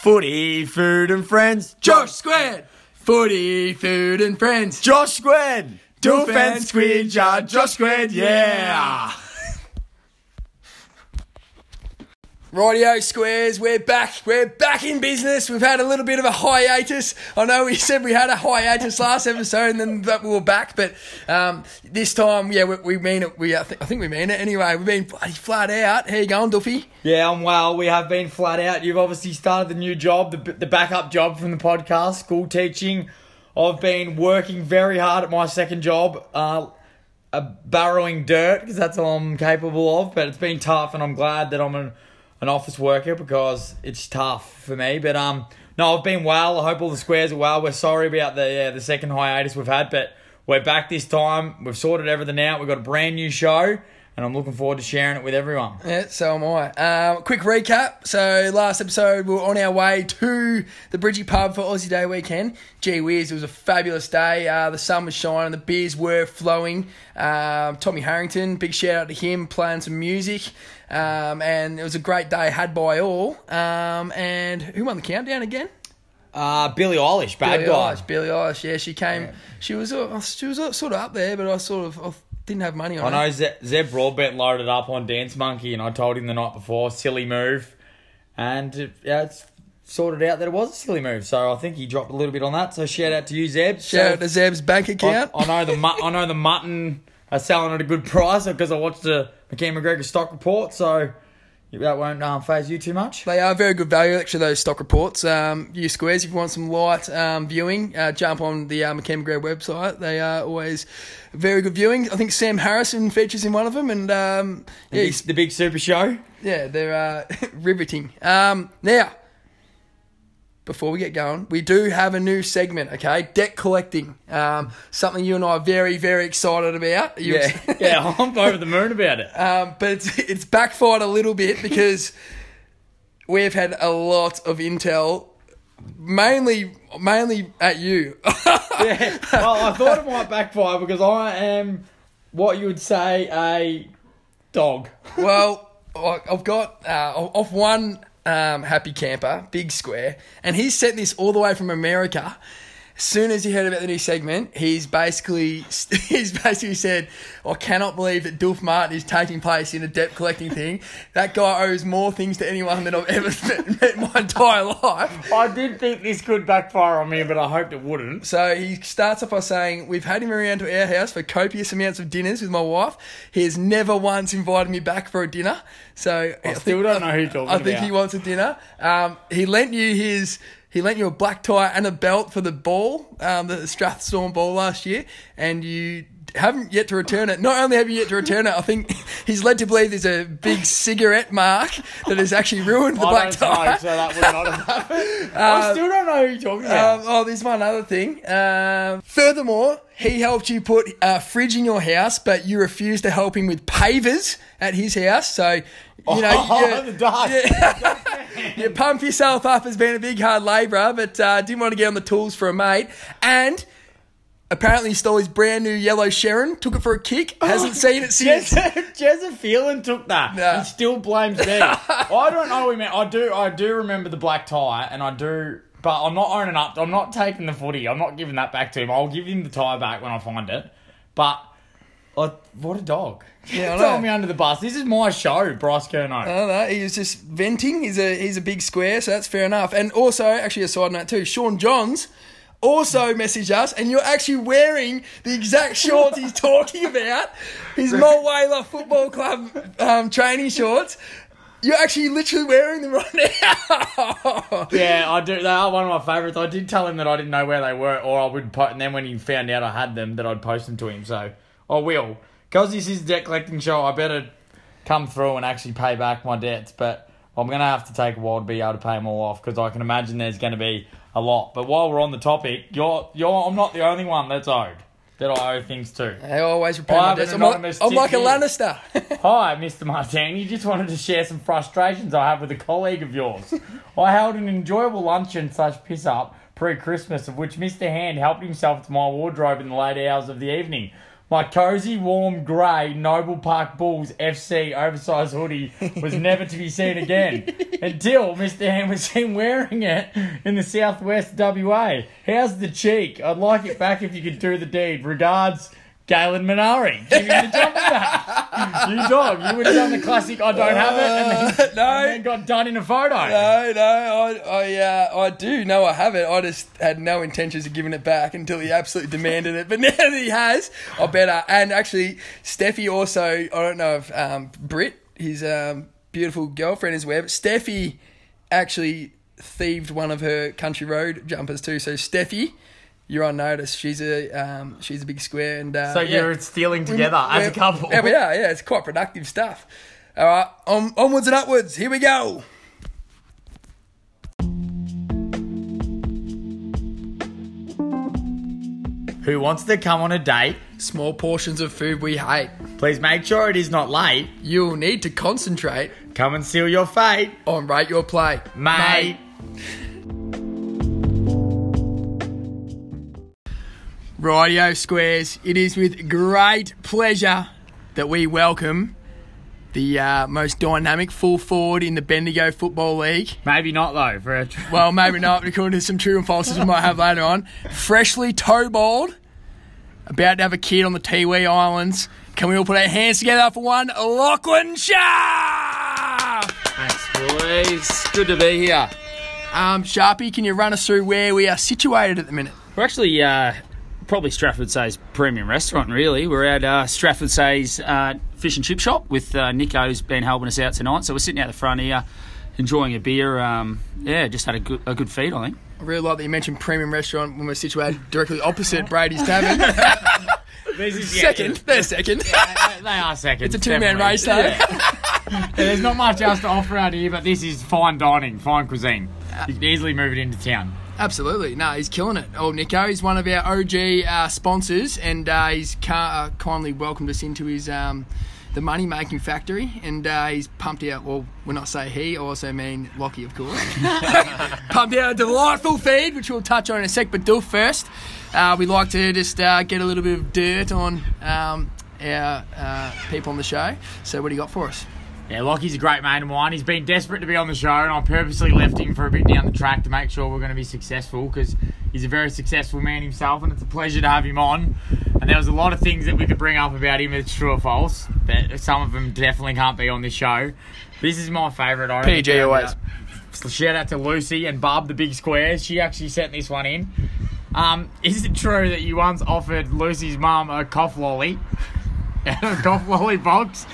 Footy, food and friends. Josh Squared. Footy, food and friends. Josh Squared. Doof Doof and and Squid Josh Squared, yeah. Rightio squares, we're back. We're back in business. We've had a little bit of a hiatus. I know we said we had a hiatus last episode and then that we were back, but um, this time, yeah, we, we mean it. We I, th- I think we mean it anyway. We've been bloody flat out. How you going, Duffy? Yeah, I'm well. We have been flat out. You've obviously started the new job, the, the backup job from the podcast, school teaching. I've been working very hard at my second job, uh, uh, barrowing dirt, because that's all I'm capable of. But it's been tough, and I'm glad that I'm an, an office worker because it's tough for me. But um, no, I've been well. I hope all the squares are well. We're sorry about the yeah, the second hiatus we've had, but we're back this time. We've sorted everything out. We've got a brand new show, and I'm looking forward to sharing it with everyone. Yeah, so am I. Um, quick recap. So last episode, we were on our way to the Bridgie pub for Aussie Day weekend. Gee whiz, it was a fabulous day. Uh, the sun was shining, the beers were flowing. Um, Tommy Harrington, big shout out to him, playing some music. Um, and it was a great day had by all. Um, and who won the countdown again? Uh, Billie Eilish, bad Billie guy. Eilish. Billie Eilish. Yeah, she came. She was uh, she was uh, sort of up there, but I sort of I didn't have money on I know Ze- Zeb Broadbent loaded up on Dance Monkey, and I told him the night before, silly move, and uh, yeah, it's sorted out that it was a silly move. So I think he dropped a little bit on that. So shout out to you, Zeb. Shout out to Zeb's bank account. I know the mu- I know the mutton are selling at a good price because I watched the McKean McGregor stock report. So that won't um, phase you too much. They are very good value, actually, those stock reports. Um, use squares if you want some light um, viewing. Uh, jump on the uh, McKean McGregor website. They are always very good viewing. I think Sam Harrison features in one of them, and um, The, yeah, big, the big super show. yeah, they're uh, riveting. Um, now, before we get going, we do have a new segment, okay? Debt collecting. Um, something you and I are very, very excited about. You Yeah, ex- yeah, I'm over the moon about it. Um, but it's it's backfired a little bit because we've had a lot of intel, mainly mainly at you. yeah. Well, I thought it might backfire because I am what you would say a dog. well, I've got uh, off one um, happy camper, big square, and he sent this all the way from America. Soon as he heard about the new segment, he's basically he's basically said, "I cannot believe that Dulf Martin is taking place in a debt collecting thing. That guy owes more things to anyone than I've ever met, met in my entire life." I did think this could backfire on me, but I hoped it wouldn't. So he starts off by saying, We've had him around to our house for copious amounts of dinners with my wife. He has never once invited me back for a dinner. So I, still don't know who talking I think about. he wants a dinner. Um, he lent you his. He lent you a black tie and a belt for the ball, um, the Strathstorm ball last year, and you haven't yet to return it. Not only have you yet to return it, I think he's led to believe there's a big cigarette mark that has actually ruined the I black tie. smoke, so that would not have happened. I still don't know who you're talking about. Um, oh, there's one other thing. Um, furthermore, he helped you put a fridge in your house, but you refused to help him with pavers at his house. So, you know, Oh, you, the dark. you pump yourself up as being a big hard labourer, but uh, didn't want to get on the tools for a mate. And apparently, he stole his brand new yellow Sherrin, took it for a kick, hasn't seen it since. Jezza Phelan took that. Nah. He still blames me. I don't know what he meant. I do I do remember the black tie and I do but I'm not owning up. I'm not taking the footy. I'm not giving that back to him. I'll give him the tie back when I find it. But I, what a dog. Yeah, I Throw know. me under the bus. This is my show, Bryce Kerno. I don't know. He was just venting. He's a he's a big square, so that's fair enough. And also, actually, a side note too. Sean Johns also messaged us, and you're actually wearing the exact shorts he's talking about. His Mulwala Football Club um, training shorts. You're actually literally wearing them right now. Yeah, I do. They are one of my favourites. I did tell him that I didn't know where they were, or I would. Po- and then when he found out I had them, that I'd post them to him. So I will, because this is a debt collecting show. I better come through and actually pay back my debts. But I'm gonna have to take a while to be able to pay them all off because I can imagine there's going to be a lot. But while we're on the topic, you're you're. I'm not the only one that's owed that I owe things to. I always repay I my debts. I'm like, I'm like a. Lannister. Hi, Mr. Martini. Just wanted to share some frustrations I have with a colleague of yours. I held an enjoyable luncheon slash piss up pre Christmas, of which Mr. Hand helped himself to my wardrobe in the late hours of the evening. My cozy, warm, grey Noble Park Bulls FC oversized hoodie was never to be seen again until Mr. Ham was seen wearing it in the southwest WA. How's the cheek? I'd like it back if you could do the deed. Regards, Galen Minari. Give me the jumper back. You dog, you would have done the classic I don't have it and then, no. and then got done in a photo. No, no, I, I, uh, I do know I have it. I just had no intentions of giving it back until he absolutely demanded it. But now that he has, I better. And actually, Steffi also, I don't know if um, Britt, his um, beautiful girlfriend, is aware, but Steffi actually thieved one of her country road jumpers too. So Steffi, you're on notice. She's a um, she's a big square, and uh, So yeah. you're stealing together as a couple. Yeah, we are. Yeah, it's quite productive stuff. All right, on, onwards and upwards. Here we go. Who wants to come on a date? Small portions of food we hate. Please make sure it is not late. You'll need to concentrate Come and seal your fate, on rate your play, mate. Rightio squares. It is with great pleasure that we welcome the uh, most dynamic full forward in the Bendigo Football League. Maybe not though. For a Well, maybe not, according to some true and falses we might have later on. Freshly toe balled, about to have a kid on the Tiwi Islands. Can we all put our hands together for one Lachlan Shah? Thanks, boys. Good to be here. Um, Sharpie, can you run us through where we are situated at the minute? We're actually uh, probably Strathfieldsaye's premium restaurant, really. We're at uh, Strathfieldsaye's uh, fish and chip shop with uh, Nico, who's been helping us out tonight. So we're sitting out the front here, enjoying a beer. Um, yeah, just had a good a good feed, I think. I really like that you mentioned premium restaurant when we're situated directly opposite Brady's Tavern. second, they're second. They are second. It's a two-man race, though. There's not much else to offer out here, but this is fine dining, fine cuisine. You can easily move it into town. Absolutely. No, he's killing it. Oh, Nico, he's one of our OG uh, sponsors, and uh, he's ca- uh, kindly welcomed us into his um, the money making factory, and uh, he's pumped out. Well, when I say he, I also mean Lockie, of course. pumped out a delightful feed, which we'll touch on in a sec. But do first, uh, we like to just uh, get a little bit of dirt on um, our uh, people on the show. So, what do you got for us? Yeah, Lockie's a great mate of mine. He's been desperate to be on the show, and I purposely left him for a bit down the track to make sure we're going to be successful because he's a very successful man himself, and it's a pleasure to have him on. And there was a lot of things that we could bring up about him that's true or false, but some of them definitely can't be on this show. This is my favourite. I PG always. Shout out to Lucy and Barb the Big Squares. She actually sent this one in. Um, is it true that you once offered Lucy's mum a cough lolly, a cough lolly box,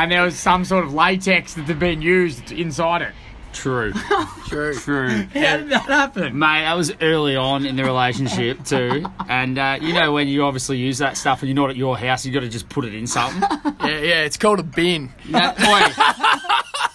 and there was some sort of latex that had been used inside it? True. True. True. How did that happen? Mate, that was early on in the relationship too, and uh, you know when you obviously use that stuff and you're not at your house, you got to just put it in something. Yeah, yeah, it's called a bin. No, oi,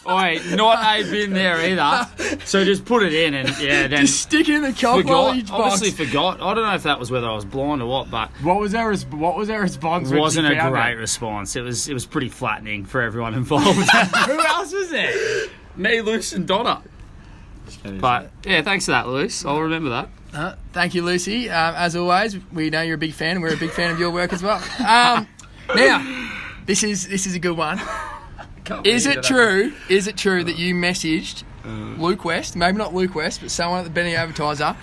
oi, not a bin there either. So just put it in and yeah, then Just stick it in the cough lolly forgot. box. Obviously forgot. I don't know if that was whether I was blind or what, but What was their res- What was their response? when she wasn't a found great it? response. It was it was pretty flattening for everyone involved. Who else was there? Me, Luce, and Donna. But yeah, thanks for that, Luce. I'll remember that. Uh, thank you, Lucy. Um, as always, we know you're a big fan, and we're a big fan of your work as well. Um, now, this is this is a good one. Is it true? Is it true that you messaged Luke West, maybe not Luke West, but someone at the Benny Advertiser,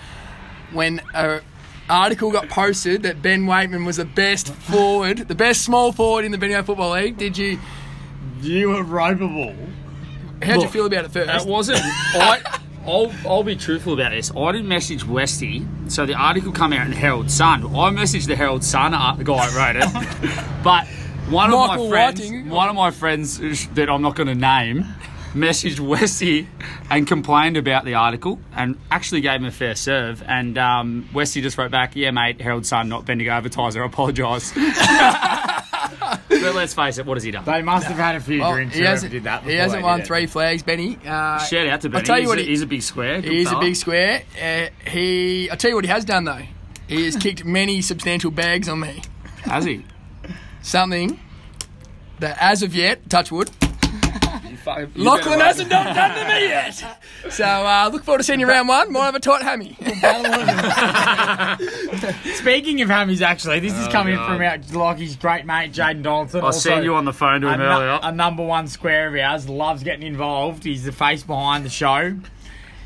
when a article got posted that Ben Waitman was the best forward, the best small forward in the Benny Football League? Did you? You were ropeable. How'd you Look, feel about it first? That wasn't. I, I'll, I'll be truthful about this. I didn't message Westy, so the article come out in Herald Sun. I messaged the Herald Sun uh, the guy who wrote it, but one of Michael my friends, Whiting. one of my friends that I'm not going to name, messaged Westy and complained about the article, and actually gave him a fair serve. And um, Westy just wrote back, "Yeah, mate, Herald Sun, not Bendigo Advertiser. I apologise." but let's face it, what has he done? They must have had a few Well, drinks. he hasn't, did that. he hasn't won did three flags, Benny. Uh, Shout out to Benny. I tell you he's, what a, he- he's a big square. good He is a big square. Uh, he, I tell you what, he has done though. He has kicked many substantial bags on me. Has he? Something that, as of yet, touch wood, Fuck, Lachlan better hasn't done, done to me yet. So uh, look forward to seeing you round one. Might have a tight hammy. Speaking of hammies, actually, this is Oh, coming God. from our Lockie's great mate Jaden Donaldson. I seen you on the phone to a, him nu- earlier. a number one square of ours, loves getting involved. He's the face behind the show.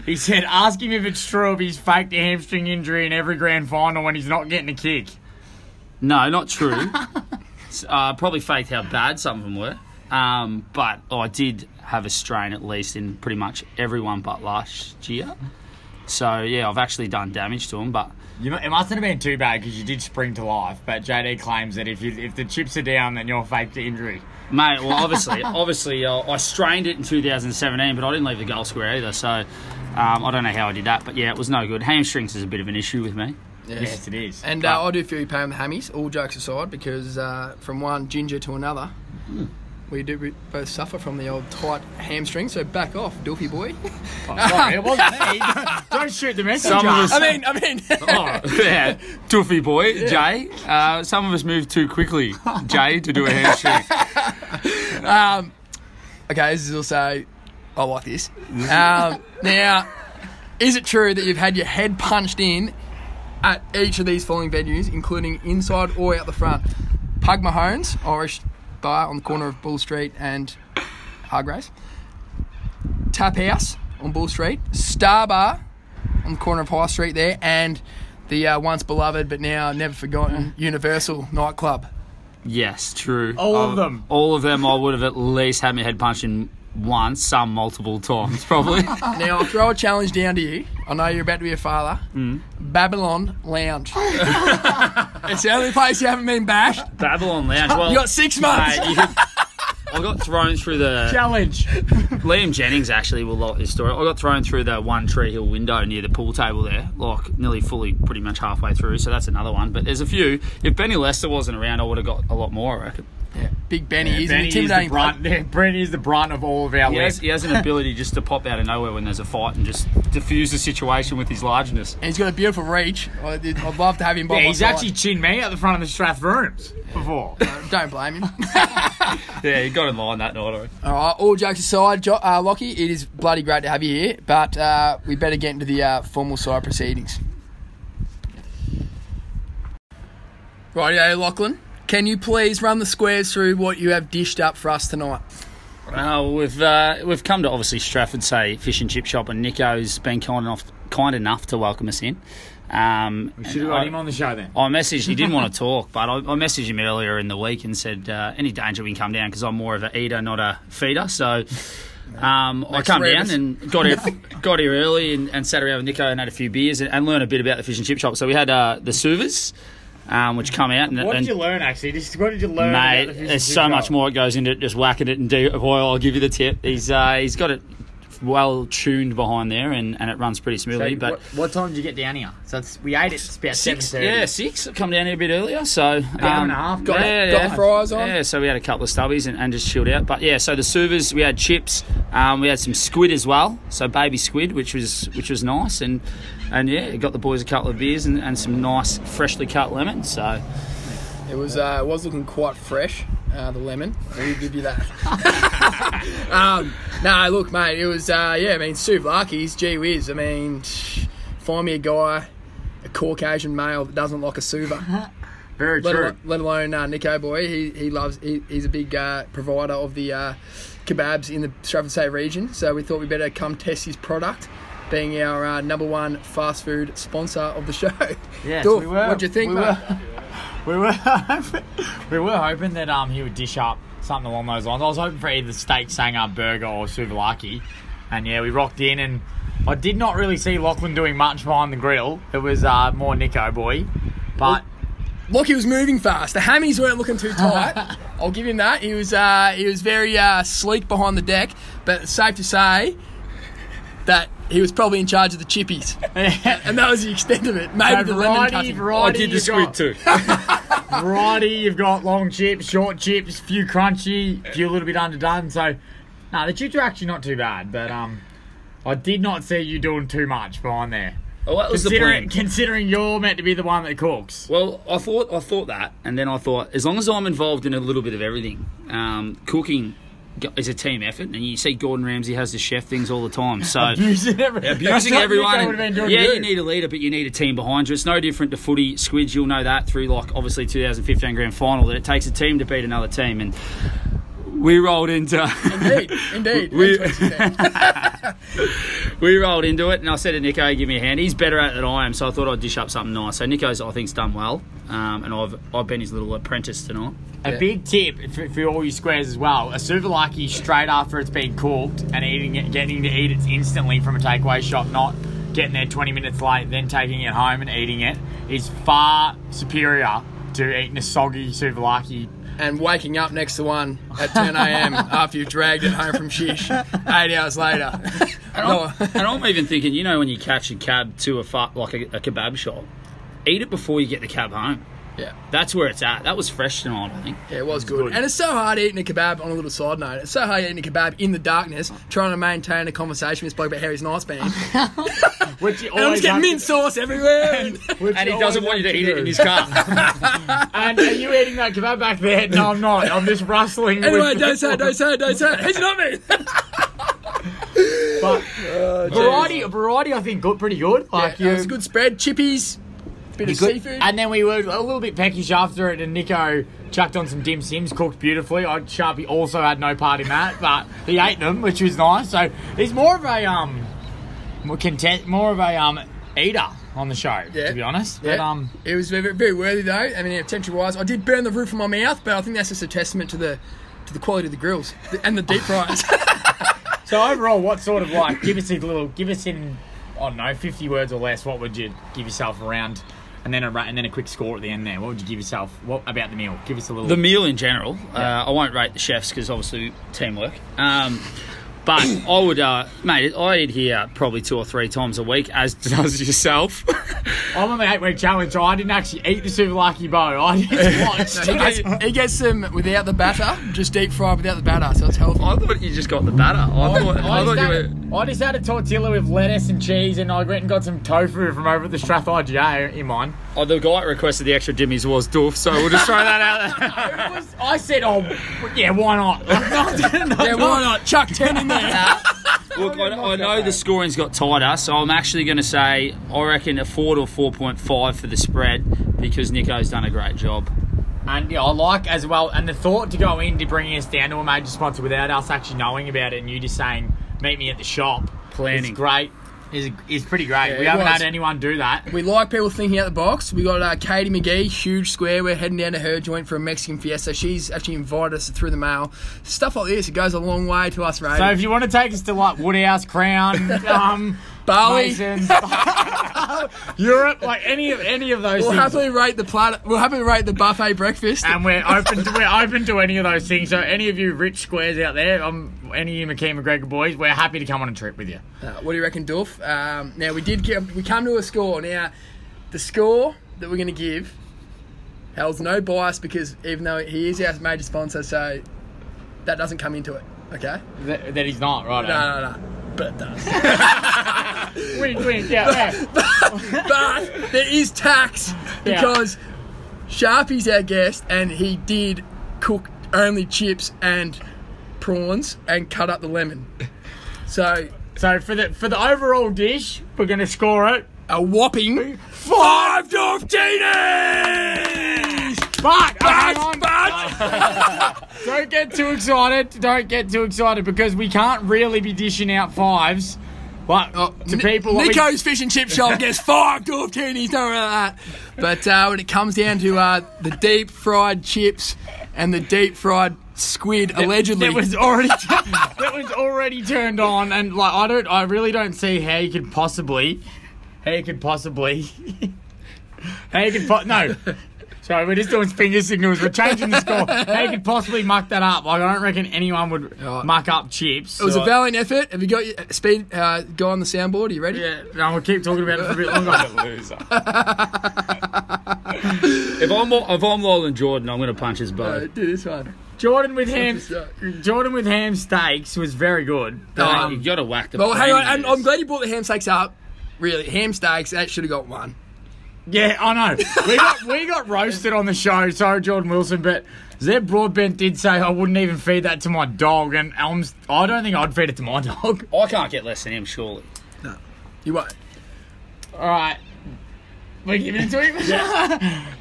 He said, ask him if it's true if he's faked a hamstring injury in every grand final when he's not getting a kick. No, not true. Uh, probably faked how bad some of them were. Um, but I did have a strain at least in pretty much everyone but last year. So yeah, I've actually done damage to them. But You know, it mustn't have been too bad because you did spring to life. But JD claims that if you, if the chips are down, then you're faked the injury. mate, well obviously, obviously uh, I strained it in 2017, but I didn't leave the goal square either. So um, I don't know how I did that. But yeah, it was no good. Hamstrings is a bit of an issue with me. Yes, it is. And uh, I do feel you pain with the hammies, all jokes aside, because uh, from one ginger to another, we do we both suffer from the old tight hamstring. So back off, doofy boy. Sorry, it wasn't me. Don't shoot the messenger. Some of us- I mean, I mean, Oh, yeah, toofy boy, Jay. Uh, some of us move too quickly, Jay, to do a hamstring. okay, this is also, I like this. Um, now, is it true that you've had your head punched in at each of these following venues, including inside or out the front? Pug Mahones, Irish bar on the corner of Bull Street and Hargreaves. Tap House on Bull Street. Star Bar on the corner of High Street there. And the uh, once beloved but now never forgotten Universal nightclub. Yes, true. All of Uh, them. All of them. I would have at least had my head punched in once, some multiple times, probably. Now, I'll throw a challenge down to you. I know you're about to be a father. Mm. Babylon Lounge. it's the only place you haven't been bashed. Babylon Lounge. Well, You got six months. mate, could- I got thrown through the Challenge. Liam Jennings actually will like this story. I got thrown through the one Tree Hill window near the pool table there, like nearly fully, pretty much halfway through. So that's another one. But there's a few. If Benny Lester wasn't around, I would have got a lot more. I reckon. Yeah, Big Benny. He's Benny an is the brunt. bloke. Benny is the brunt of all of our He has, he has an ability just to pop out of nowhere when there's a fight and just diffuse the situation with his largeness. And he's got a beautiful reach. I'd, I'd love to have him by Yeah, my he's side. actually chinned me at the front of the Strath rooms before. Don't blame him. Yeah, he got in line that night. I reckon. All right, all jokes aside, jo- uh, Lockie, it is bloody great to have you here, but uh, we better get into the uh, formal side proceedings. Rightio, Lachlan. Can you please run the squares through what you have dished up for us tonight? Uh, we've uh, we've come to obviously Strathfieldsaye fish and chip shop, and Nico's been kind enough kind enough to welcome us in. Um, We should have and got him on the show then. I messaged. He didn't want to talk, but I, I messaged him earlier in the week and said, uh, "Any danger we can come down because I'm more of a eater, not a feeder." So um, I Makes come down and got here, got here early and, and sat around with Nico and had a few beers and, and learned a bit about the fish and chip shop. So we had uh, the souvas, um, which come out and, What and did you learn actually? Just what did you learn? mate, about the there's so chip much more that goes into it. Just whacking it and deep oil. I'll give you the tip. He's uh, he's got it well tuned behind there and, and it runs pretty smoothly. So but what, what time did you get down here? So it's, we ate it about Six, seven yeah, six. Come down here a bit earlier, so um, and a half. Got- yeah, got yeah. the fries on? Yeah, so we had a couple of stubbies and, and just chilled out. But yeah, so the servers, we had chips, um, we had some squid as well, so baby squid, which was which was nice, and and yeah, it got the boys a couple of beers and, and some nice freshly cut lemons. So It was uh, it was looking quite fresh, uh, the lemon. Will give you that. um, no, look, mate, it was uh, yeah. I mean, souvlaki's, gee whiz. I mean, find me a guy, a Caucasian male that doesn't like a souva. Very let true. alone, let alone uh, Nico boy. He he loves. He, he's a big uh, provider of the uh, kebabs in the Strathfieldsaye region. So we thought we better come test his product. Being our uh, number one fast food sponsor of the show. Yes, we were. What'd you think, we mate? Were, we were. we were hoping that um he would dish up something along those lines. I was hoping for either steak sanger burger or souvlaki, and yeah, we rocked in and. I did not really see Lachlan doing much behind the grill. It was uh, more Nico boy, but Look, he was moving fast. The hammies weren't looking too tight. I'll give him that. He was uh, he was very uh, sleek behind the deck, but safe to say that he was probably in charge of the chippies, and that was the extent of it. Maybe the lemon variety, cutting. variety. I did the squid got- too. variety. You've got long chips, short chips, few crunchy, few a little bit underdone. So, no, the chips are actually not too bad. But um, I did not see you doing too much behind there. Well, that was the Considering, plan. considering you're meant to be the one that cooks. Well, I thought I thought that, and then I thought as long as I'm involved in a little bit of everything, um, cooking go- is a team effort, and you see Gordon Ramsay has the chef things all the time. So Abusing, every, abusing everyone. and- Nico would've been doing yeah, to you need a leader, but you need a team behind you. It's no different to footy. Squids, you'll know that through like obviously 2015 grand final that it takes a team to beat another team, and we rolled into Indeed, indeed. We- That's what you said. we rolled into it, and I said to Nico, "Give me a hand." He's better at it than I am, so I thought I'd dish up something nice. So Nico's, I think's done well, um, and I've I've been his little apprentice tonight. A Yeah. big tip for, for all you squares as well: a souvlaki straight after it's been cooked and eating it, getting to eat it instantly from a takeaway shop, not getting there 20 minutes late, then taking it home and eating it, is far superior to eating a soggy souvlaki. And waking up next to one at 10 a.m. after you've dragged it home from shish eight hours later. No, And I'm even thinking, you know, when you catch a cab to a fu- like a, a kebab shop, eat it before you get the cab home. Yeah, That's where it's at. That was fresh tonight, I think. yeah, it was good. good. And it's so hard eating a kebab. On a little side note, it's so hard eating a kebab in the darkness, trying to maintain a conversation with this bloke about Harry's night's been. And Which you I'm always just getting have mint to- sauce everywhere. which And he doesn't want you to have eat it in his car. And are you eating that kebab back there? No, I'm not. I'm just rustling. anyway, with don't say it, don't say it, don't say it. He's not me. But oh, variety, variety, I think good, pretty good. Like Yeah, you, it was a good spread. Chippies, bit of good- seafood. And then we were a little bit peckish after it, and Nico chucked on some dim sims, cooked beautifully. I Sharpie also had no part in that, but he ate them, which was nice. So he's more of a um, more content, more of a um eater on the show, Yeah. to be honest. Yeah. But um, It was very, very worthy though. I mean, attention wise, I did burn the roof of my mouth, but I think that's just a testament to the to the quality of the grills and the deep fries. so overall, what sort of like give us a little, give us in, I don't know, fifty words or less. What would you give yourself around? And then a ra- and then a quick score at the end there. What would you give yourself? What about the meal? Give us a little. the meal in general, uh, I won't rate the chefs because obviously teamwork. Um, but I would, uh, mate, I eat here probably two or three times a week, as does yourself. I'm on the eight week challenge, so I didn't actually eat the super lucky bow. I just he, watched. gets, he gets them without the batter, just deep fried without the batter, so it's healthy. I thought you just got the batter. I thought, I I, thought you had, were. I just had a tortilla with lettuce and cheese, and I went and got some tofu from over at the Strath IGA in mine. Oh, the guy that requested the extra dimmies was Doof, so we'll just throw that out there. Was- I said, "Oh, yeah, why not?" yeah, why not? Chuck 10 in there. Look, I, I know the scoring's got tighter, so I'm actually going to say I reckon a 4 to a 4.5 for the spread because Nico's done a great job. And yeah, I like as well, and the thought to go into bringing us down to a major sponsor without us actually knowing about it, and you just saying, "Meet me at the shop." Planning. is great. Is is pretty great. Yeah, we haven't was. had anyone do that. We like people thinking out the box. We got uh, Katie McGee, huge square. We're heading down to her joint for a Mexican fiesta. She's actually invited us through the mail. Stuff like this, it goes a long way to us, right? So if you want to take us to like Woodhouse, Crown, um, Bali. Masons, Europe, like any of any of those We'll things. happily rate the platter. We'll happily rate the buffet breakfast. and we're open to we're open to any of those things. So any of you rich squares out there, um, any of you McKean McGregor boys, we're happy to come on a trip with you. Uh, what do you reckon, Doof? Um, now we did get we come to a score. Now the score that we're going to give Hell's no bias because even though he is our major sponsor, so that doesn't come into it. Okay? That, that he's not right. No, no, no. But it does. Wink, wink, yeah, yeah. but there is tax because Sharpie's our guest and he did cook only chips and prawns and cut up the lemon. So So for the for the overall dish, we're gonna score it. a whopping five Dorftines! But But, but, don't get too excited. Don't get too excited because we can't really be dishing out fives. Like to Ni- people, what we- Nico's fish and chip shop gets five Dorftinis, don't worry about that. But uh, when it comes down to uh, the deep fried chips and the deep fried squid, allegedly, that was already that was already turned on, and like I don't, I really don't see how you could possibly, how you could possibly, how you could po- no. Sorry, we're just doing finger signals. We're changing the score. How you could possibly muck that up? Like I don't reckon anyone would Right. muck up chips. it was a So- valiant effort. Have you got your speed uh, guy on the soundboard? Are you ready? Yeah, no, we'll keep talking about it for a bit longer. Loser. If I'm if I'm Lolan Jordan, I'm going to punch his Uh, boat. do this one. Jordan with ham, uh, Jordan with ham steaks was very good. Um, you got to whack the. Well, hang on. I'm, I'm glad you brought the ham steaks up. Really, ham steaks, that should have got one. Yeah, I know. We got we got roasted on the show. Sorry, Jordan Wilson, but Zeb Broadbent did say I wouldn't even feed that to my dog, and I'm, I don't think I'd feed it to my dog. I can't get less than him, surely. No, you won't. All right, we're giving it to him.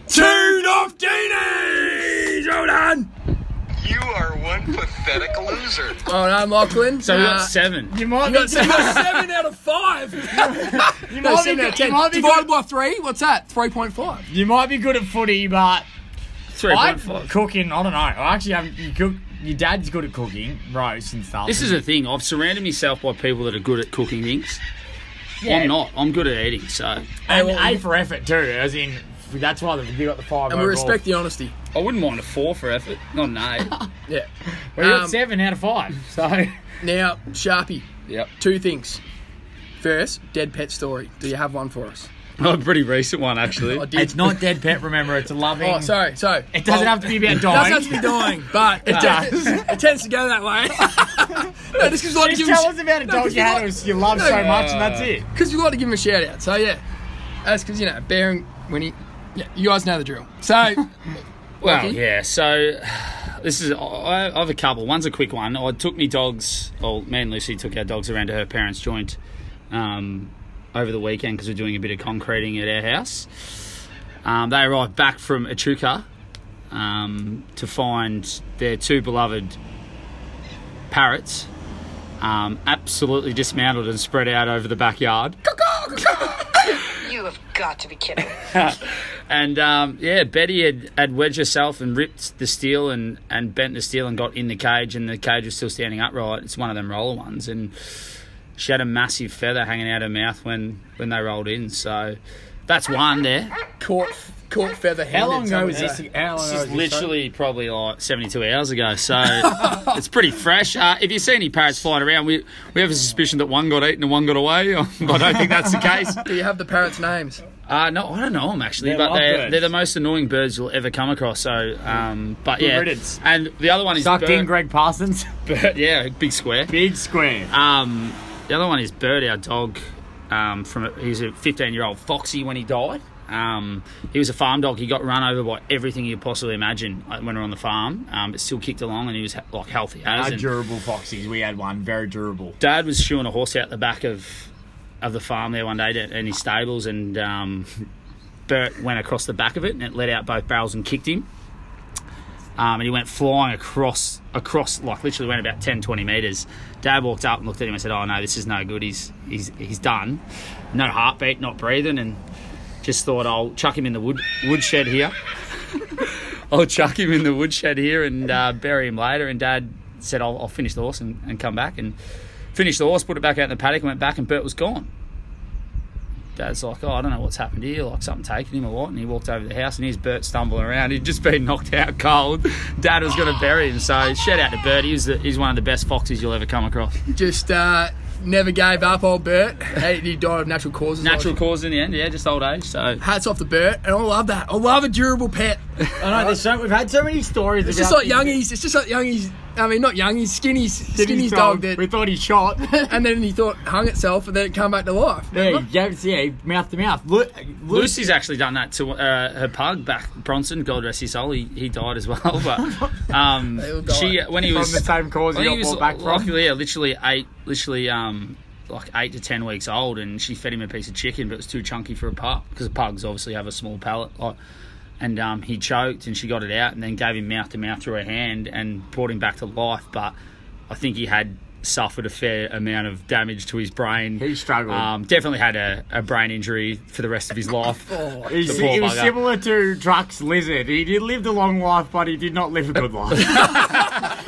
Tune off Genie! Well done. You are one pathetic loser. Well done, Lachlan. So we Uh, got seven. You might You be, got seven, seven out of five. you No, might be, seven out of good, you ten. might be Divided good. by three, what's that? 3.5. You might be good at footy, but Three I point five. cooking. I don't know. I actually haven't. You cook. Your dad's good at cooking, roast and stuff. This is the thing. I've surrounded myself by people that are good at cooking things. Yeah. I'm not. I'm good at eating. So and well, A for effort too, as in that's why you got the five. And we overall. respect the honesty. I wouldn't mind a four for effort, not an eight. Yeah. We got Um, seven out of five. So Now, Sharpie, yep. two things. First, dead pet story. Do you have one for us? A pretty recent one, actually. I did. it's not dead pet. Remember, it's a loving. Oh, sorry, sorry. It doesn't have to be about dying. It doesn't have to be dying, but it does. it tends to go that way. no, just because we like to Just give tell him us about a no, dog 'cause you had like- you love No, so much, and that's it. Because we like to give him a shout out. So yeah, that's because you know Bear and Winnie. Yeah, you guys know the drill. So Well, Lucky. yeah. So this is. I I have a couple. One's a quick one. I took me dogs. Well, me and Lucy took our dogs around to her parents' joint um, over the weekend because we're doing a bit of concreting at our house. Um, they arrived back from Echuca um, to find their two beloved parrots um, absolutely dismantled and spread out over the backyard. You have got to be kidding. And um, yeah, Betty had, had wedged herself and ripped the steel and, and bent the steel and got in the cage, and the cage was still standing upright. It's one of them roller ones, and she had a massive feather hanging out of her mouth when, when they rolled in. So that's one there. caught caught feather. How long ago was this? this? How long This is was this? literally probably like 72 hours ago, so it's pretty fresh. Uh, if you see any parrots flying around, we, we have a suspicion that one got eaten and one got away. I don't think that's the case. Do you have the parrots' names? Uh, no, I don't know them actually, They're but they're, they're the most annoying birds you'll ever come across. So, um, but Good yeah, riddance. and the other one is Sucked in Greg Parsons. Bert- yeah, big square. Big square. Um, the other one is Bird, our dog. Um, from a, he was a 15 year old foxy when he died. Um, he was a farm dog. He got run over by everything you could possibly imagine uh, when we were on the farm, um, but still kicked along and he was he- like healthy as. Our and- durable foxies. We had one very durable. Dad was shoeing a horse out the back of of the farm there one day to, in his stables, and um, Bert went across the back of it, and it let out both barrels and kicked him. Um, and he went flying across, across, like literally went about 10, 20 metres. Dad walked up and looked at him and said, "Oh no, this is no good. He's he's he's done. No heartbeat, not breathing." And just thought, "I'll chuck him in the wood woodshed here. I'll chuck him in the woodshed here and uh, bury him later." And Dad said, "I'll, I'll finish the horse and, and come back." And finished the horse, put it back out in the paddock, and went back, and Bert was gone. Dad's like, oh, I don't know what's happened here, like something taken him or what. And he walked over to the house, and here's Bert stumbling around. He'd just been knocked out cold. Dad was going to bury him. So shout out to Bert. He's, the, he's one of the best foxes you'll ever come across. Just uh, never gave up, old Bert. Hey, he died of natural causes. Natural like- cause in the end, yeah, just old age. So Hats off to Bert, and I love that. I love a durable pet. I know. There's so, we've had so many stories. It's just like Youngies. It's just like Youngies. I mean, not Youngies. Skinny's Skinny's dog that, We thought he shot. and then he thought hung itself, and then it come back to life. yeah, yeah, yeah, mouth to mouth. Lu- Lu- Lucy's actually done that to uh, her pug back Bronson. God rest his soul. He, he died as well, but um, all died. she when he from was the same cause he got was brought back from. luckily, yeah, literally eight, literally um, like eight to ten weeks old, and she fed him a piece of chicken, but it was too chunky for a pup because pugs obviously have a small palate. Like, and um, he choked, and she got it out, and then gave him mouth to mouth through her hand, and brought him back to life. But I think he had suffered a fair amount of damage to his brain. He struggled. Um, definitely had a, a brain injury for the rest of his life. He's, the poor he was bugger. similar to Truck's lizard. He did lived a long life, but he did not live a good life.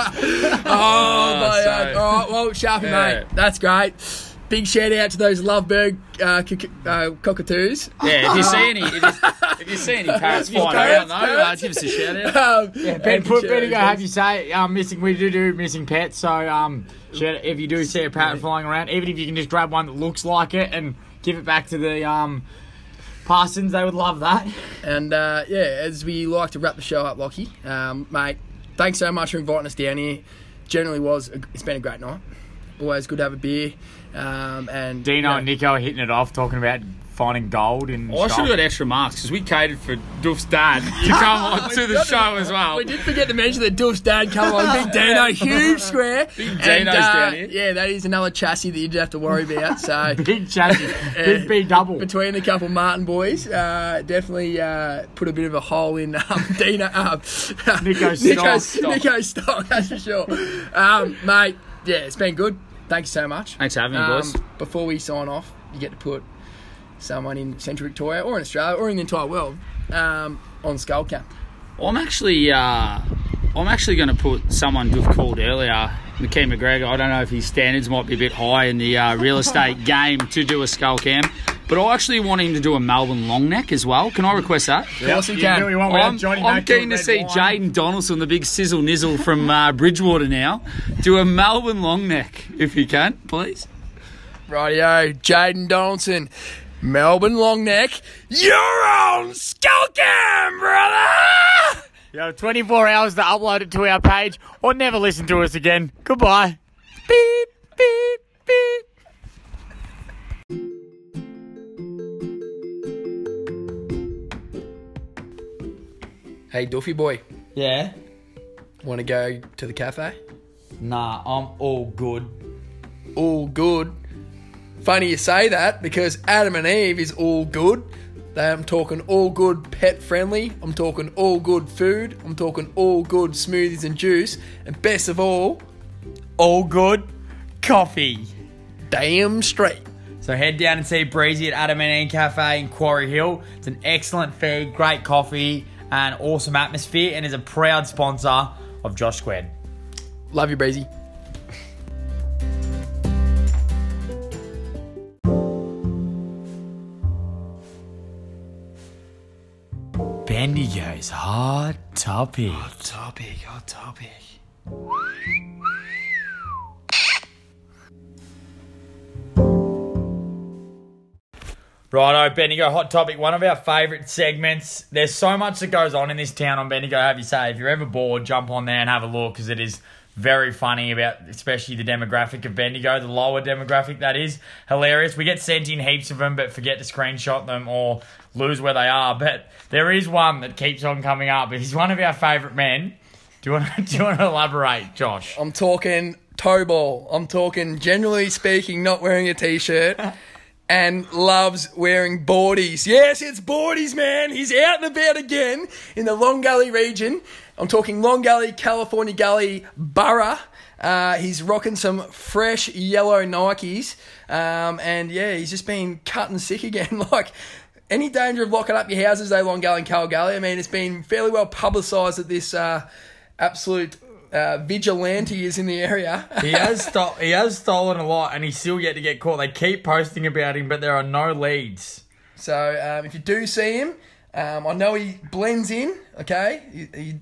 Oh, my so- God. All right, well, Sharpie, Yeah. mate, that's great. Big shout out to those Lovebird uh, c- uh, cockatoos. Yeah, if you see any, if you, if you see any parrots flying around, though, uh, give us a shout out. Um, Ben, put Bendigo have you say um, missing. We do do missing pets, so um, shout- if you do see a parrot flying around, even if you can just grab one that looks like it and give it back to the um, Parsons, they would love that. And uh, yeah, as we like to wrap the show up, Lockie, um, mate, thanks so much for inviting us down here. Generally was a, it's been a great night. Always good to have a beer. Um, and Dino you know, and Nico are hitting it off, talking about finding gold in. Well, I should shop. have got extra marks because we catered for Duff's dad to come on to the show as well. We did forget to mention that Duff's dad come on. Big Dino, huge square. Big Dino's down here. Yeah, that is another chassis that you just have to worry about. So Big chassis, big B double. between a couple Martin boys, uh, definitely uh, put a bit of a hole in um, Dino. Um, Nico Nico's, stock. Nico's stock, that's for sure. Um, mate, yeah, it's been good. Thank you so much. Thanks for having me, Um, boys. Before we sign off, you get to put someone in Central Victoria or in Australia or in the entire world um, on skull cam. I'm actually, uh, I'm actually going to put someone Duff called earlier, McKean McGregor. I don't know if his standards might be a bit high in the uh, real estate game to do a skull cam, but I actually want him to do a Melbourne long neck as well. Can I request that? Of course you You can. really want I'm, I'm keen to see. Jaden Donaldson, the big sizzle nizzle from uh, Bridgewater now, do a Melbourne long neck if you can, please. Rightio, Jaden Donaldson, Melbourne long neck. You're on skull cam, brother! You have 24 hours to upload it to our page or never listen to us again. Goodbye. Beep, beep, beep. Hey, Duffy boy, Yeah. want to go to the cafe? Nah, I'm all good. all good. Funny you say that because Adam and Eve is all good. I'm talking all good pet friendly. I'm talking all good food. I'm talking all good smoothies and juice. And best of all, All good coffee. damn straight. So head down and see Breezy at Adam and Eve Cafe in Quarry Hill. It's an excellent feed, great coffee, and awesome atmosphere, and is a proud sponsor of Josh Squared. Love you, Breezy. Bendigo's hot topic. Hot topic, hot topic. Righto, Bendigo Hot Topic, one of our favourite segments. There's so much that goes on in this town on Bendigo, have you say. If you're ever bored, jump on there and have a look because it is very funny about especially the demographic of Bendigo, the lower demographic that is. Hilarious. We get sent in heaps of them, but forget to screenshot them or lose where they are. But there is one that keeps on coming up. He's one of our favourite men. Do you want to, do you want to elaborate, Josh? I'm talking toe ball. I'm talking, generally speaking, not wearing a t shirt. And loves wearing boardies. Yes, it's boardies, man. He's out and about again in the Long Gully region. I'm talking Long Gully, California Gully Borough. Uh, he's rocking some fresh yellow Nikes. Um, and yeah, he's just been cut and sick again. like, any danger of locking up your houses, though, Long Gully and Cal Gully? I mean, it's been fairly well publicised that this uh, absolute uh, vigilante is in the area. He has sto- he has stolen a lot, and he's still yet to get caught. They keep posting about him, but there are no leads. So um, if you do see him, um, I know he blends in. Okay, he, he,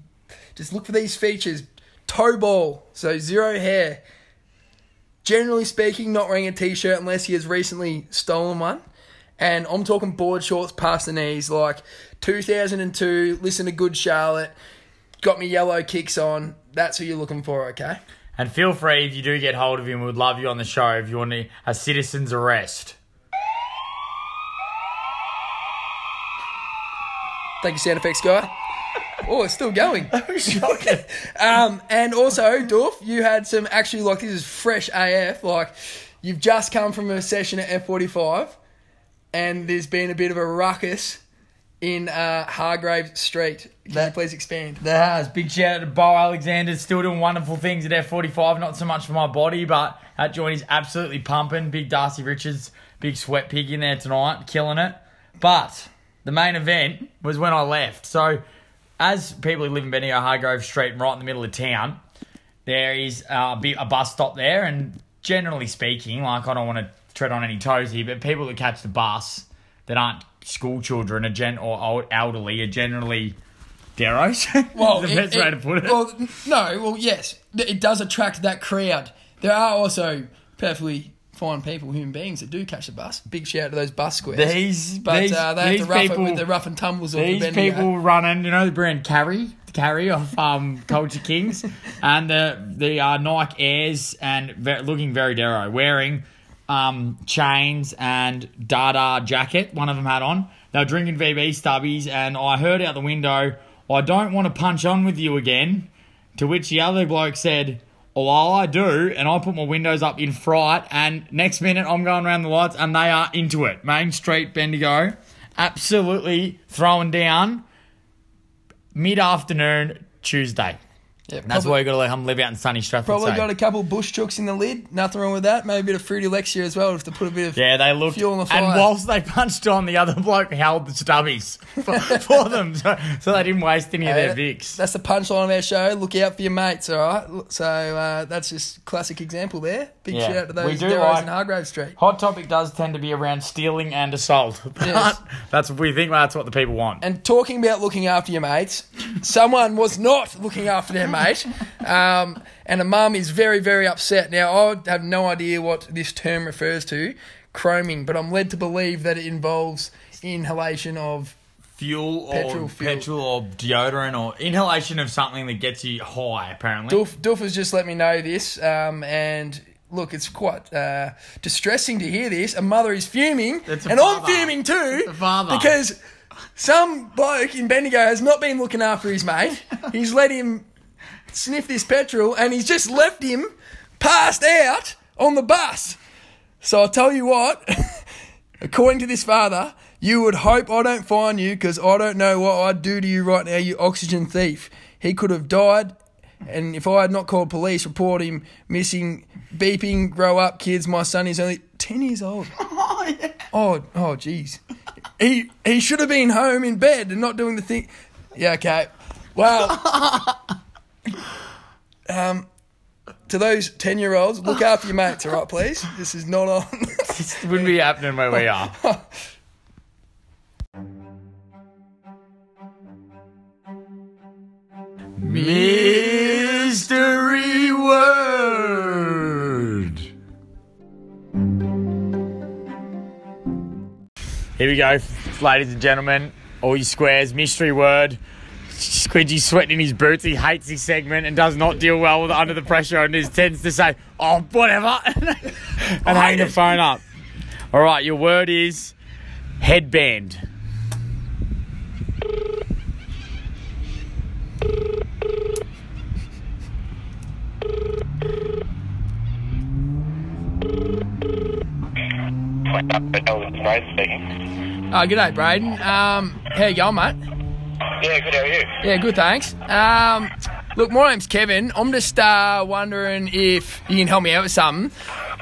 just look for these features: toe ball, so zero hair. Generally speaking, not wearing a t-shirt unless he has recently stolen one. And I'm talking board shorts past the knees, like 2002. Listen to Good Charlotte. Got me yellow kicks on. That's who you're looking for. Okay. And feel free if you do get hold of him, we'd love you on the show if you want a, a citizen's arrest. Thank you, sound effects guy. Oh, it's still going. um, and also, Doof, you had some actually like this is fresh AF. Like you've just come from a session at F45, and there's been a bit of a ruckus in uh, Hargrave Street. Can you please expand? There has. Big shout out to Bo Alexander, still doing wonderful things at F45. Not so much for my body, but that joint is absolutely pumping. Big Darcy Richards, big sweat pig in there tonight, killing it. But the main event was when I left. So, as people who live in Bendigo Hargrove Street, right in the middle of town, there is uh, a, bit, a bus stop there, and generally speaking, like I don't want to tread on any toes here, but people that catch the bus that aren't school children are gen- or old elderly are generally deros. Well, the it- best it- way to put it. Well, no, well, yes, it does attract that crowd. There are also perfectly fine people, human beings, that do catch the bus. Big shout out to those bus squares. these, but these, uh, they have to rough people, it with the rough and tumbles of the these people running, you know, the brand Carry, Carry of um, Culture Kings, and the the uh, Nike Airs, and ve- looking very dero, wearing um, chains and Dada jacket. One of them had on. They were drinking VB stubbies, and I heard out the window, "I don't want to punch on with you again." To which the other bloke said, Oh, "Well, I do," and I put my windows up in fright. And next minute, I'm going around the lights, and they are into it. Main Street, Bendigo, absolutely throwing down. Mid afternoon, Tuesday. Yeah, That's probably- why you got to let them live out in sunny Stratford. Probably got a couple bush chooks in the lid. Nothing wrong with that. Maybe a bit of fruity Lexia as well, just to put a bit of Yeah, they looked. fuel on the fire. and whilst they punched on, the other bloke held the stubbies for, for them, so, so they didn't waste any of their Vicks. That's the punchline of our show. Look out for your mates, all right? So uh, that's just classic example there. Big Yeah. shout out to those Darrows like- in Hargrave Street. Hot topic does tend to be around stealing and assault. But Yes. that's we think that's what the people want. And talking about looking after your mates, someone was not looking after their mate, um, and a mum is very, very upset. Now, I have no idea what this term refers to, chroming, but I'm led to believe that it involves inhalation of. fuel or Petrol fuel. petrol or deodorant or inhalation of something that gets you high. Apparently, Doof, Doof has just let me know this, um, and look, it's quite uh, distressing to hear this. A mother is fuming, and I'm fuming too, because some bloke in Bendigo has not been looking after his mate. He's let him sniff this petrol, and he's just left him passed out on the bus. So I'll tell you what, according to this father, you would hope I don't find you because I don't know what I'd do to you right now, you oxygen thief. He could have died, and if I had not called police, report him missing, beeping, grow up, kids. My son is only 10 years old. Oh, oh, oh, jeez. He, he should have been home in bed and not doing the thing. Yeah, okay. Well, um, to those 10 year olds, look after your mates, all right, please? This is not on. it wouldn't be happening where we are. Mystery word. Here we go, ladies and gentlemen. All you squares, mystery word. Squidgy's sweating in his boots. He hates his segment and does not deal well with under the pressure and just tends to say, oh, whatever, and hang the phone up. All right, your word is headband. Right speaking. Oh, g'day, Braden. Um, how you going, mate? Yeah, good. How are you? Yeah, good, thanks. Um, look, my name's Kevin. I'm just uh, wondering if you can help me out with something.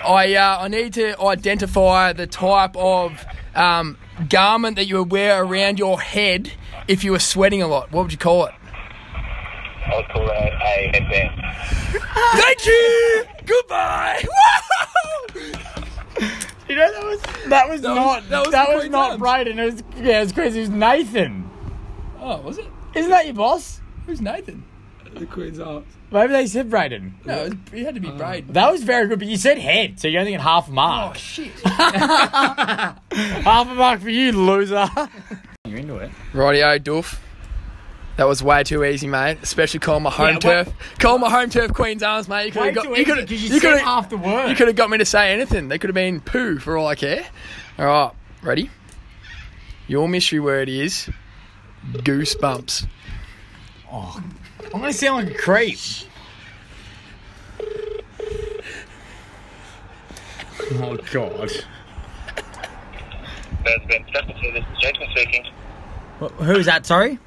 I uh, I need to identify the type of um, garment that you would wear around your head if you were sweating a lot. What would you call it? I would call that a headband. Thank you. Goodbye. You know that was that was was- not that that was was, not Arms. Braden. It was yeah, it was crazy. It was Nathan. Oh, was it? Isn't that your boss? Who's Nathan? The Queen's Arms. Maybe they said Braden. No, it, was, it had to be uh, Braden. That was very good, but you said head, so you're only getting half a mark. Oh shit. half a mark for you, loser. you're into it. Rightio, Doof. That was way too easy, mate. Especially calling my home Yeah, turf. Calling my home turf Queen's Arms, mate. You could Way have got. too You easy you you said could half the word. You could have got me to say anything. They could have been poo for all I care. All right, ready? Your mystery word is goosebumps. Oh, I'm gonna sound like a creep. Oh god. That's been Stephanie. This is Jason speaking. Who's that? Sorry.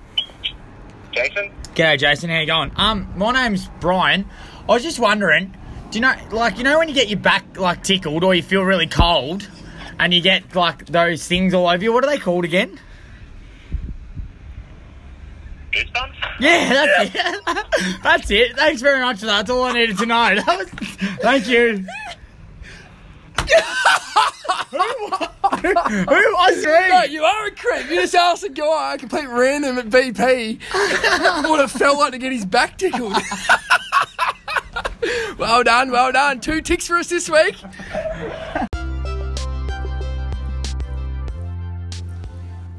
Jason? G'day, Jason. How you going? Um, my name's Brian. I was just wondering, do you know, like, you know, when you get your back like tickled or you feel really cold, and you get like those things all over you? What are they called again? Goosebumps? Yeah, that's it. that's it. Thanks very much for that. That's all I needed to know. That was, thank you. who, who was No, you are a creep. You just asked a guy, a complete random at BP, what it felt like to get his back tickled. well done, well done. Two ticks for us this week.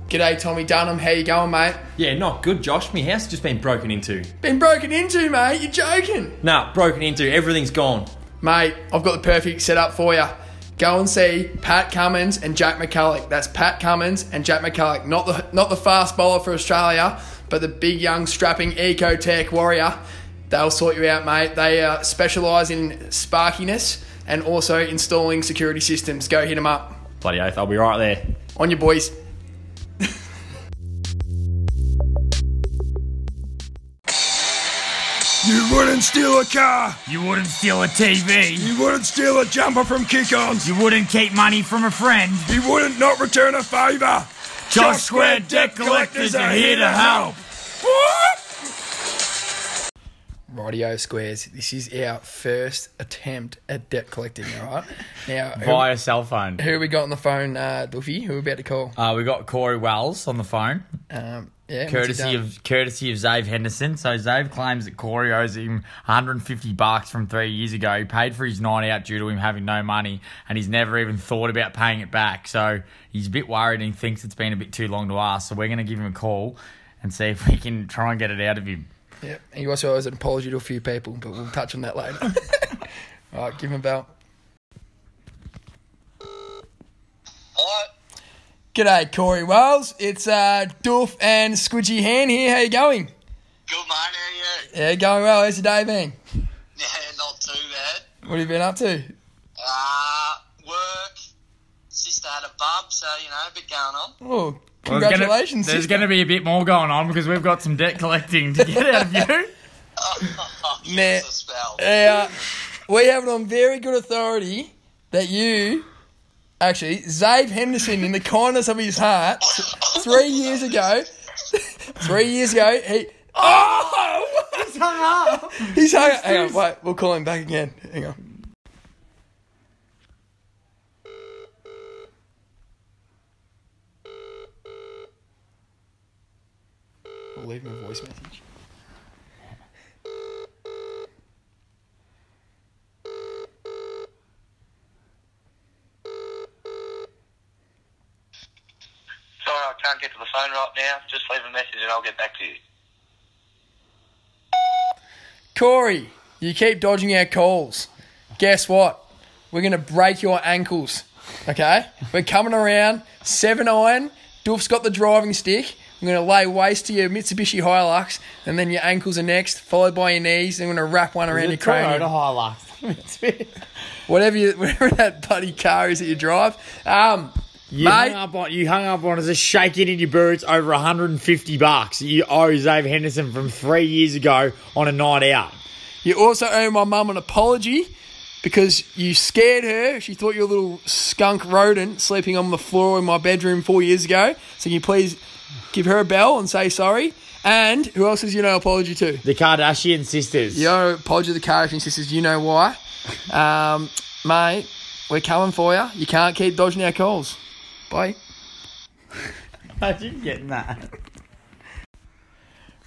G'day, Tommy Dunham. How you going, mate? Yeah, not good, Josh. My house just been broken into. Been broken into, mate. You're joking. Nah, broken into. Everything's gone. Mate, I've got the perfect setup for you. go and see Pat Cummins and Jack McCulloch. That's Pat Cummins and Jack McCulloch, not the not the fast bowler for Australia, but the big young strapping eco tech warrior. They'll sort you out, mate. They uh, specialise in sparkiness and also installing security systems. Go hit them up Bloody oath, I'll be right there. on your boys. You wouldn't steal a car. You wouldn't steal a TV. You wouldn't steal a jumper from kick-ons. You wouldn't keep money from a friend. You wouldn't not return a favour. Josh Square Debt Collectors are here to help. What? Radio Squares. This is our first attempt at debt collecting, all right? Now, who, Via cell phone. who we got on the phone, uh, Duffy? Who we about to call? Uh, we got Corey Wells on the phone, Um, yeah, courtesy of courtesy of Zave Henderson. So Zave claims that Corey owes him 150 bucks from three years ago. He paid for his night out due to him having no money, and he's never even thought about paying it back. So he's a bit worried and he thinks it's been a bit too long to ask. So we're going to give him a call and see if we can try and get it out of him. Yeah, he also owes an apology to a few people, but we'll touch on that later. all right, give him a bell. G'day, Corey Wells. It's uh, Duff and Squidgy Han here. How you going? Good, mate. How are you? Yeah, going well. How's your day been? Yeah, not too bad. What have you been up to? Uh, work. Sister had a bub, so, you know, a bit going on. Oh, Well, there's gonna- congratulations. There's sister. going to be a bit more going on because we've got some debt collecting to get out of you. Oh, Nah. give us a spell. Uh, we have it on very good authority that you, actually, Zave Henderson, in the kindness of his heart, three years ago, three years ago, he. Oh! He's hung up. He's hung up. Hang on, wait, we'll call him back again. Hang on. We'll leave him a voice message. Can't get to the phone right now. Just leave a message and I'll get back to you. Corey, you keep dodging our calls. Guess what? We're going to break your ankles. Okay? We're coming around, seven iron. Duff's got the driving stick. I'm going to lay waste to your Mitsubishi Hilux, and then your ankles are next, followed by your knees. Then we're going to wrap one around your cranium. Hilux. Whatever, you, whatever that bloody car is that you drive. Um, You Mate. hung up on you hung up on us a shaking in your boots over 150 bucks. You owe Zave Henderson from three years ago on a night out. You also owe my mum an apology because you scared her. She thought you were a little skunk rodent sleeping on the floor in my bedroom four years ago. So can you please give her a bell and say sorry? And who else is you know apology to? The Kardashian sisters. You owe apology to the Kardashian sisters. You know why? Um, mate, we're coming for you. You can't keep dodging our calls. Bye. Imagine getting that.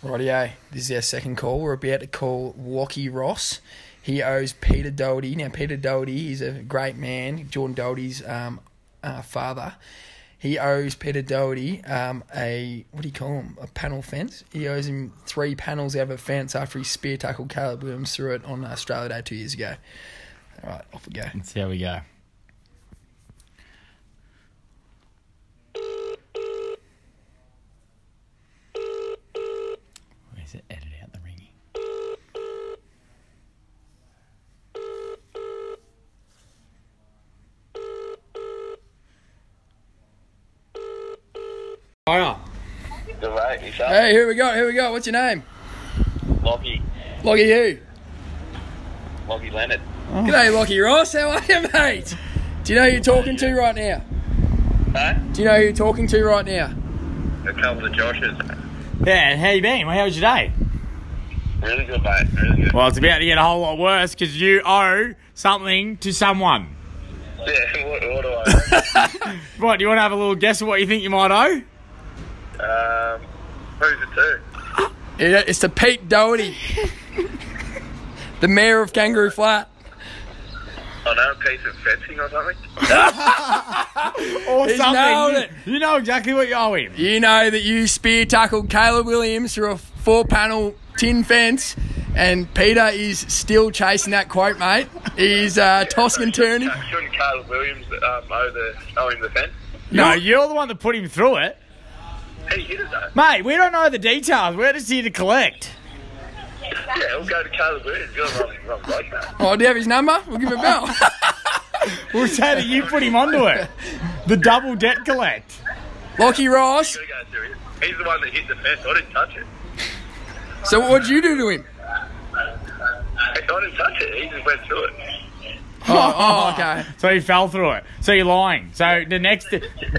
Rightio, this is our second call. We're about to call Lockie Ross. He owes Peter Doherty. Now, Peter Doherty is a great man, Jordan Doherty's um, uh, father. He owes Peter Doherty um, a, what do you call him, a panel fence. He owes him three panels out of a fence after he spear tackled Caleb Williams through it on Australia Day two years ago. All right, off we go. Let's see how we go. Where's it? Edit out the ringing. All Good, mate. Yourself? Hey, here we go, here we go. What's your name? Lockie. Lockie who? Lockie Leonard. Oh. G'day, Lockie Ross. How are you, mate? Do you know who you're talking to right now? Huh? Do you know who you're talking to right now? A couple of Joshes. Yeah, how you been? Well, how was your day? Really good, mate. Really good. Well, it's about to get a whole lot worse because you owe something to someone. Yeah, what, what do I What, do you want to have a little guess of what you think you might owe? Owe? um, who's it to? Yeah, it's to Pete Doherty, the mayor of Kangaroo Flat. I know, a piece of fencing or something? Or He's something. nailed You- it. You know exactly what you owe him. You know that you spear tackled Caleb Williams through a four panel tin fence, and Peter is still chasing that quote, mate. He's uh, tossing and turning. Shouldn't Caleb Williams um, over the, over the fence. No, you're the one that put him through it. He hit it though. Mate, we don't know the details. We're just here to collect. Yeah, we'll go to Caleb Williams. You're the wrong, wrong bloke, mate. Oh, do you have his number? We'll give him a bell. We'll say that you put him onto it. The double debt collect. Lockie Ross. Gotta go through him. He's the one that hit the fence. I didn't touch it. So what'd you do to him? I didn't touch it. He just went through it. Oh, oh okay. So he fell through it. So you're lying. So the next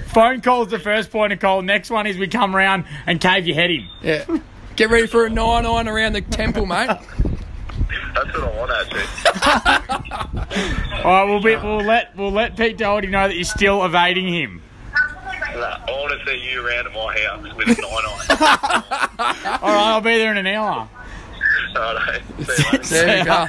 phone call's the first point of call. Next one is we come around and cave your head in. Yeah. Get ready for a 9-9 around the temple, mate. That's what I want, actually. All right, we'll be, we'll let we'll let Pete Doherty know that you're still evading him. Nah, I want to see you around at my house with a nine on. All right, I'll be there in an hour. Alright, see you, mate. There you go.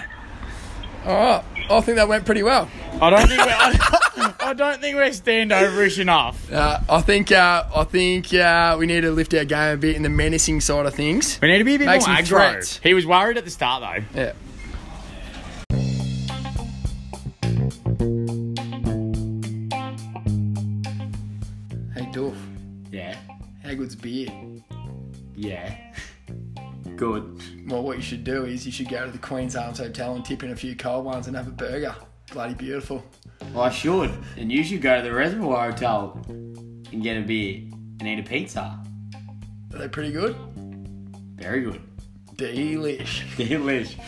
All right. I think that went pretty well. I don't think we're, I, I don't think we're standoverish enough. Uh, I think uh, I think uh, we need to lift our game a bit in the menacing side of things. We need to be a bit Make more some aggro. threats. He was worried at the start though. Yeah. Hey, Doof. Yeah, How good's beer? yeah, good. Well, what you should do is you should go to the Queen's Arms Hotel and tip in a few cold ones and have a burger. Bloody beautiful. Well, I should. And you should go to the Reservoir Hotel and get a beer and eat a pizza. Are they pretty good? Very good. Delish. Delish.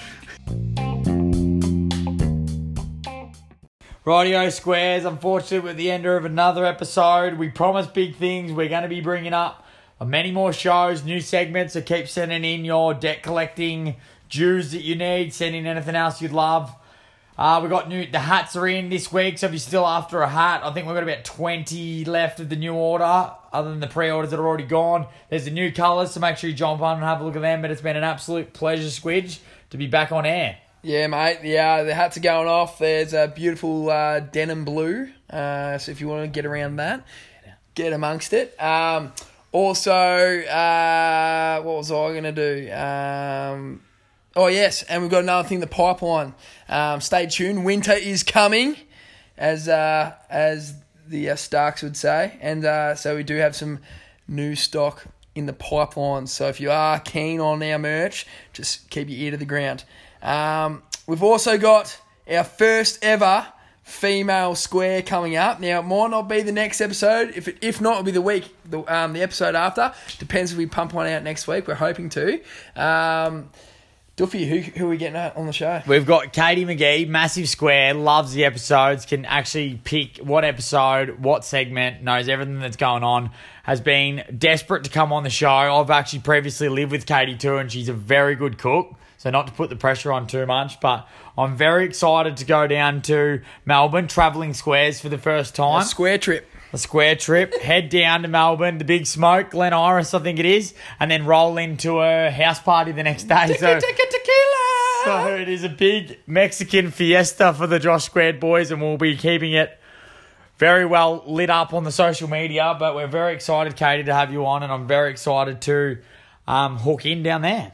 Radio Squares, unfortunately, we're at the end of another episode. We promised big things. We're going to be bringing up many more shows, new segments. So keep sending in your debt collecting dues that you need. Send in anything else you'd love. Uh, we got new. The hats are in this week, so if you're still after a hat, I think we've got about 20 left of the new order. Other than the pre-orders that are already gone, there's the new colours, so make sure you jump on and have a look at them. But it's been an absolute pleasure, Squidge, to be back on air. Yeah, mate. The uh, the hats are going off. There's a beautiful uh, denim blue. Uh, so if you want to get around that, get amongst it. Um, also, uh, what was I going to do? Um, oh yes, and we've got another thing. The pipeline. Um, stay tuned. Winter is coming, as uh, as the uh, Starks would say, and uh, so we do have some new stock in the pipeline. So if you are keen on our merch, just keep your ear to the ground. Um, we've also got our first ever female square coming up. Now, it might not be the next episode. If it, if not, it'll be the week, the, um, the episode after. Depends if we pump one out next week. We're hoping to. Um, Duffy, who, who are we getting at on the show? We've got Katie McGee, massive square, loves the episodes, can actually pick what episode, what segment, knows everything that's going on, has been desperate to come on the show. I've actually previously lived with Katie too, and she's a very good cook. So not to put the pressure on too much, but I'm very excited to go down to Melbourne, travelling squares for the first time. A square trip. a square trip, head down to Melbourne, the big smoke, Glen Iris, I think it is, and then roll into a house party the next day. So, tequila. so it is a big Mexican fiesta for the Josh Squared boys, and we'll be keeping it very well lit up on the social media. But we're very excited, Katie, to have you on, and I'm very excited to um, hook in down there.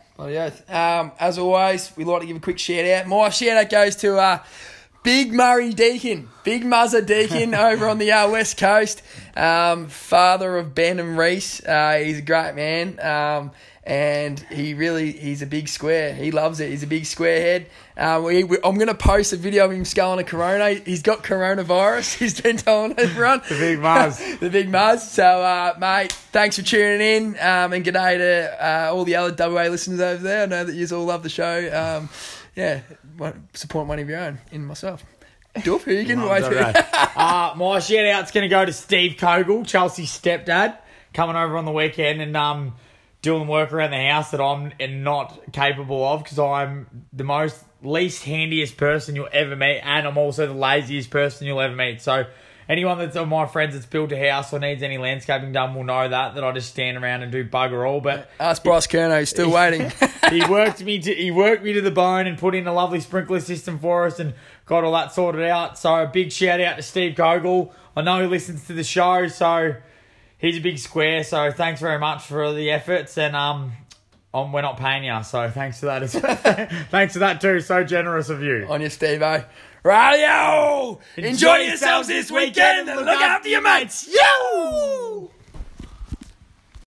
Um, as always, we like to give a quick shout out. My shout out goes to uh, Big Murray Deacon, Big Muzzer Deacon over on the uh, west coast. Um, father of Ben and Reese. Uh, he's a great man. Um, and he really, he's a big square. He loves it. He's a big square head. Um, we, we, I'm going to post a video of him sculling a corona. He's got coronavirus. He's been telling everyone. The big Muzz. the big Muzz. So, uh, mate, thanks for tuning in. Um, and g'day to uh, all the other WA listeners over there. I know that you all love the show. Um, yeah, support one of your own in myself. Doof, who you can wait for? uh, my shout out's going to go to Steve Kogel, Chelsea's stepdad, coming over on the weekend and um, doing work around the house that I'm not capable of because I'm the most least handiest person you'll ever meet, and I'm also the laziest person you'll ever meet. So. Anyone that's of my friends that's built a house or needs any landscaping done will know that that I just stand around and do bugger all. But Ask Bryce Kerno, he's still waiting. he worked me to he worked me to the bone and put in a lovely sprinkler system for us and got all that sorted out. So a big shout out to Steve Kogel. I know he listens to the show, so he's a big square. So thanks very much for the efforts and um um, we're not paying you. So thanks for that. as- thanks for that too. So generous of you. On your Steve-O. Radio! Enjoy yourselves this weekend and look after your mates. Yo!